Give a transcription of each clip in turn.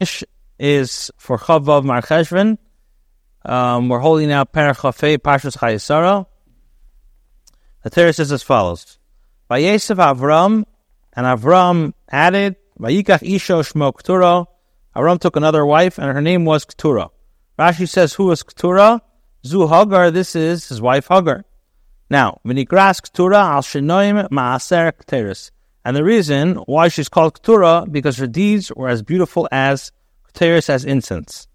Is for Chavav Mar Cheshvan. Um, we're holding out Per Chafei Pashas Chayei Sarah. The Torah says as follows: Vayesav Avram, and Avram added Vayikach Isho Shmo Keturah. Avram took another wife, and her name was Keturah. Rashi says, "Who was Keturah? Zu Hagar. This is his wife Hagar." Now, Vinigras Keturah al Shenoim Maaser Keteris. And the reason why she's called Keturah because her deeds were as beautiful as Keteris as incense.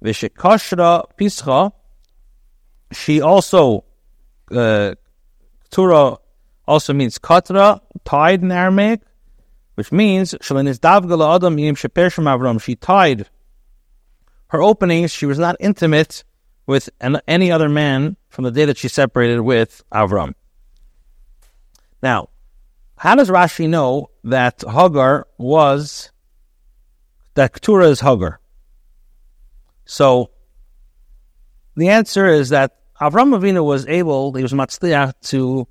Vishikashra Pischa. She also uh, Keturah also means katra, tied in Aramaic, which means She tied her openings. She was not intimate with an, any other man from the day that she separated with Avram. Now, how does Rashi know that Hagar was that Keturah is Hagar? So the answer is that Avram Avinu was able, he was matzliach to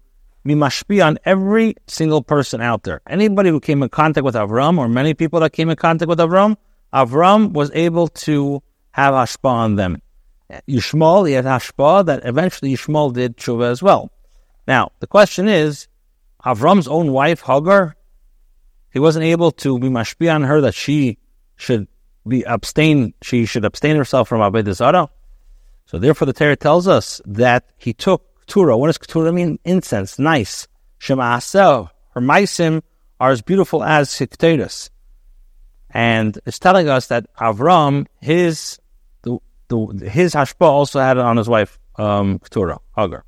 be mashpi on every single person out there. Anybody who came in contact with Avram, or many people that came in contact with Avram, Avram was able to have hashpa on them. Yishmael, he had hashpa that eventually Yishmael did tshuva as well. Now, the question is, Avram's own wife, Hagar, he wasn't able to be mashpi on her that she should be abstain, she should abstain herself from Avodah Zarah. So therefore the Torah tells us that he took Keturah. What does Keturah mean? Incense, nice. Shema Asel, her maisim are as beautiful as Hikteris. And it's telling us that Avram, his the, the his hashpa also had it on his wife um, Keturah, Hagar.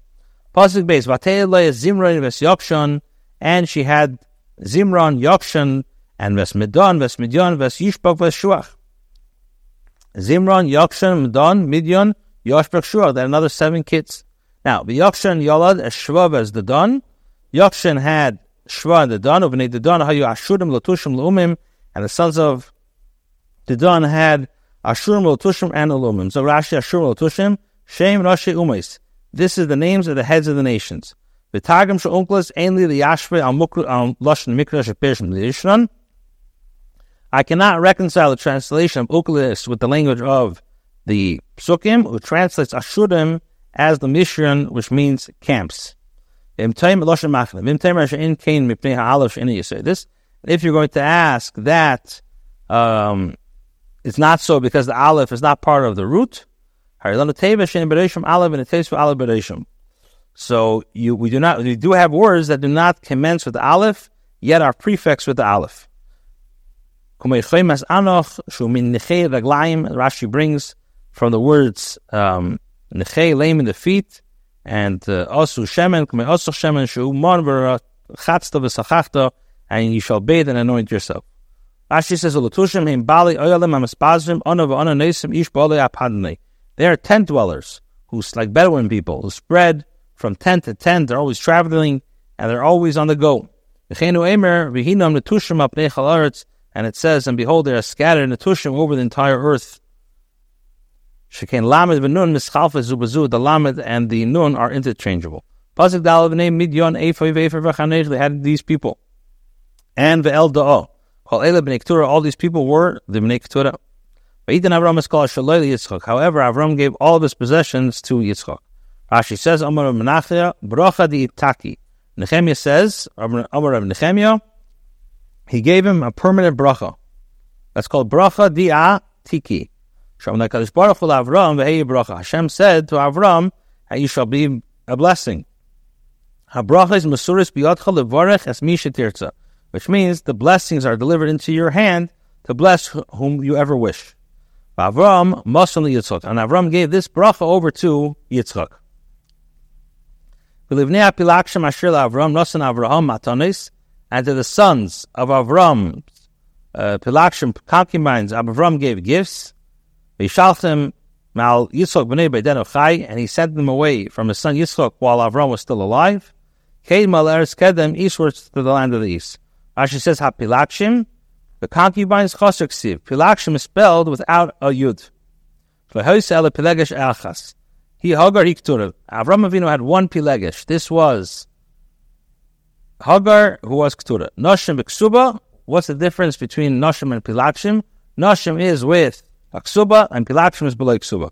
Pasuk base, ves Yokshan, and she had Zimron, Yokshan, and ves Midon, ves Midyon, ves Yishbak, ves Shuach. Zimron, Yokshan, Midon, Midyon, Yoshbak, Shuach. There are another seven kids. Now, the Yokshan Yolad as Shvav as the Don. Yokshan had Shva and the Don, Uvnei the Don, Hayu Ashurim, Lotushim, Lumim, and the sons of the Don had Ashurim, Lotushim, and Lumim. So Rashi, Ashurim, Lotushim, Shem, Rashi, Umais. This is the names of the heads of the nations. V'tagim she'unklas ainly the Yashve al lashon mikra shepeshim l'ishran. I cannot reconcile the translation of Uklis with the language of the Psukim, who translates Ashurim as the Mishran, which means camps. This, If you're going to ask that um, it's not so because the aleph is not part of the root, so you, we do not we do have words that do not commence with aleph, yet are prefixed with the aleph. Rashi brings from the words um, Nechei, lame in the feet, and uh, also shemen, k'mei also shemen, shu mon chatzta v'sachachta, and you shall bathe and anoint yourself. Rashi says, "Ulutushim him bali amaspazim nesim ish apadnei." They are tent dwellers, who's like Bedouin people, who spread from tent to tent. They're always traveling and they're always on the go. And it says, and behold, they are scattered netushim over the entire earth. Shekain. The lamed and the nun are interchangeable. Pasuk dal v'nei midyon eifay. They had these people. And ve'el da'o. Kol. All these people were the b'nei Yitzchak. However, Avram gave all of his possessions to Yitzchak. Rashi says, Amar Menachia, bracha di itaki. Nehemiah says, Amar of Nehemiah, he gave him a permanent bracha. That's called bracha di tiki. Hashem said to Avram, you shall be a blessing. Habrok is Masuris Biotkalek As Misha Tirza, which means the blessings are delivered into your hand to bless whom you ever wish. Avram Yitzchak. And Avram gave this bracha over to Yitzchak. And to the sons of Avram, uh, Pilakshim, concubines, Avram gave gifts. Vishalchim mal Yitzchok b'nei beidenu chai, and he sent them away from his son Yitzchok while Avram was still alive. Kaid mal kedem eastwards to the land of the east. Rashi says hapilakshim, the concubines choseksiv. Pilakshim is spelled without a yud. V'hoisel pilegesh elchas. He Hagar Hikturev. Avram Avinu had one pilegesh. This was Hagar, who was Ktura. Noshim Biksuba. What's the difference between Noshim and Pilakshim? Nashim is with Aksuba and Pilakshim is below Ksuba.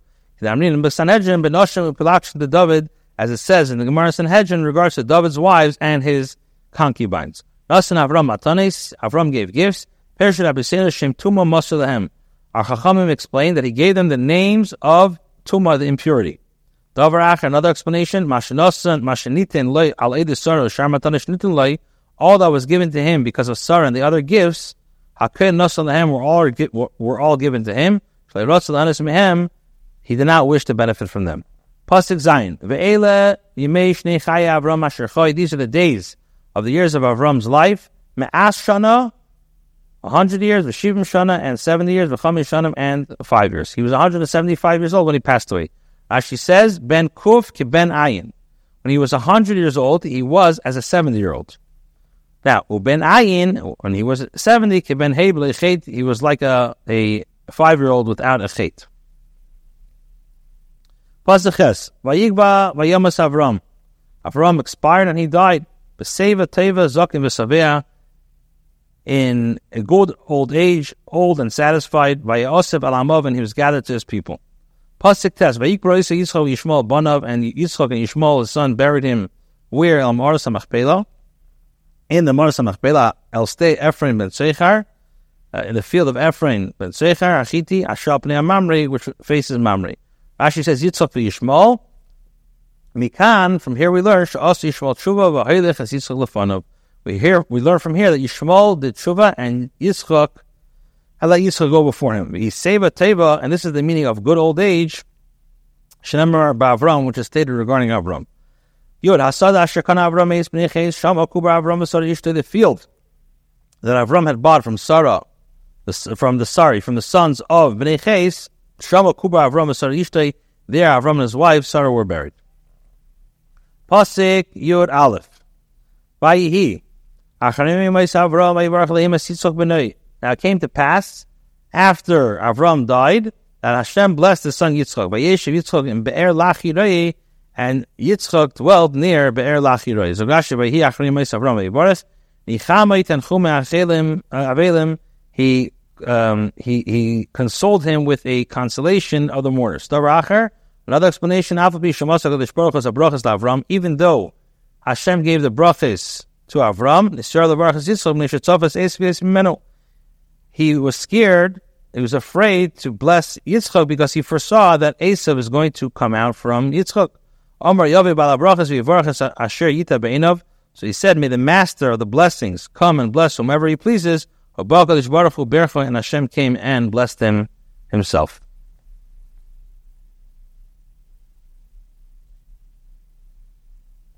the David, as it says in the Gemara Sanhedrin, in regards to David's wives and his concubines. Nasan Avram Matanis, Avram gave gifts. Pershad Abisela Shem Tuma Masalahem. Our Chachamim explained that he gave them the names of Tuma, the impurity. Davar another explanation, Mashanosan, Mashanitin Loy Al Sarah, Sharmatanish Nitin Loy, all that was given to him because of Sarah and the other gifts, Hakin Nasalahem were all were all given to him. He did not wish to benefit from them. Pasuk Zayin. Ve'ele Yimei Shnei Chaya Avram Asher These are the days of the years of Avram's life. Me'as Shana, a hundred years, V'shivim Shana, and seventy years, V'chamin Shanim, and five years. He was 175 years old when he passed away. As she says, Ben Kuf ki Ben Ayin. When he was 100 years old, he was as a 70 year old. Now, Ben Ayin, when he was 70, ki Ben Hebel he was like a, a five year old without a chait. Pasaches, Vayigba Vayamas Avram. Avram expired and he died. Beseva Teva Zakim Vesavea in a good old age, old and satisfied. Vayosef Alamov, and he was gathered to his people. Pasuk test. Vayikra Yitzchak Yishmael and Yitzchak and Yishmael, his son, buried him where El Machpelah. In the Maras Machpelah, El Stay Ephraim ben Seichar, uh, in the field of Ephraim ben Seichar, Achiti, Ashapne Mamre, which faces Mamre. Rashi says Yitzchak Yishmael. Mikan, from here we learn Sha'as Yishmael Tshuva v'Haylech as Yitzchak Lefanov. We hear we learn from here that Yishmael did Tshuva and Yitzchak I let Yisrael go before him. He seva teva, and this is the meaning of good old age. Shenemar ba'avram, which is stated regarding Avram. Yod hasad asher kana Avram eis b'neches sham akubar Avram yishte the field that Avram had bought from Sarah, from the sorry from the sons of b'neches sham akubar Avram yishte. There, Avram and his wife Sarah were buried. Pasik Yod Aleph. Vayihi. Acharim Yimais Avram Ayivarach Lehem Asitzok B'nei. Now it came to pass after Avram died that Hashem blessed his son Yitzchak. Vayeshev Yitzchak in Be'er Lachiroi, and Yitzchak dwelled near Be'er Lachiroi. Zogashi Vayi Achrim Avram Vayiboris. Nichamait and Chume Avelim. He um, he he consoled him with a consolation of the mourners. Another explanation: Even though Hashem gave the brachas to Avram, he was scared, he was afraid to bless Yitzchak because he foresaw that Esav is going to come out from Yitzchak. So he said, May the master of the blessings come and bless whomever he pleases. And Hashem came and blessed him himself.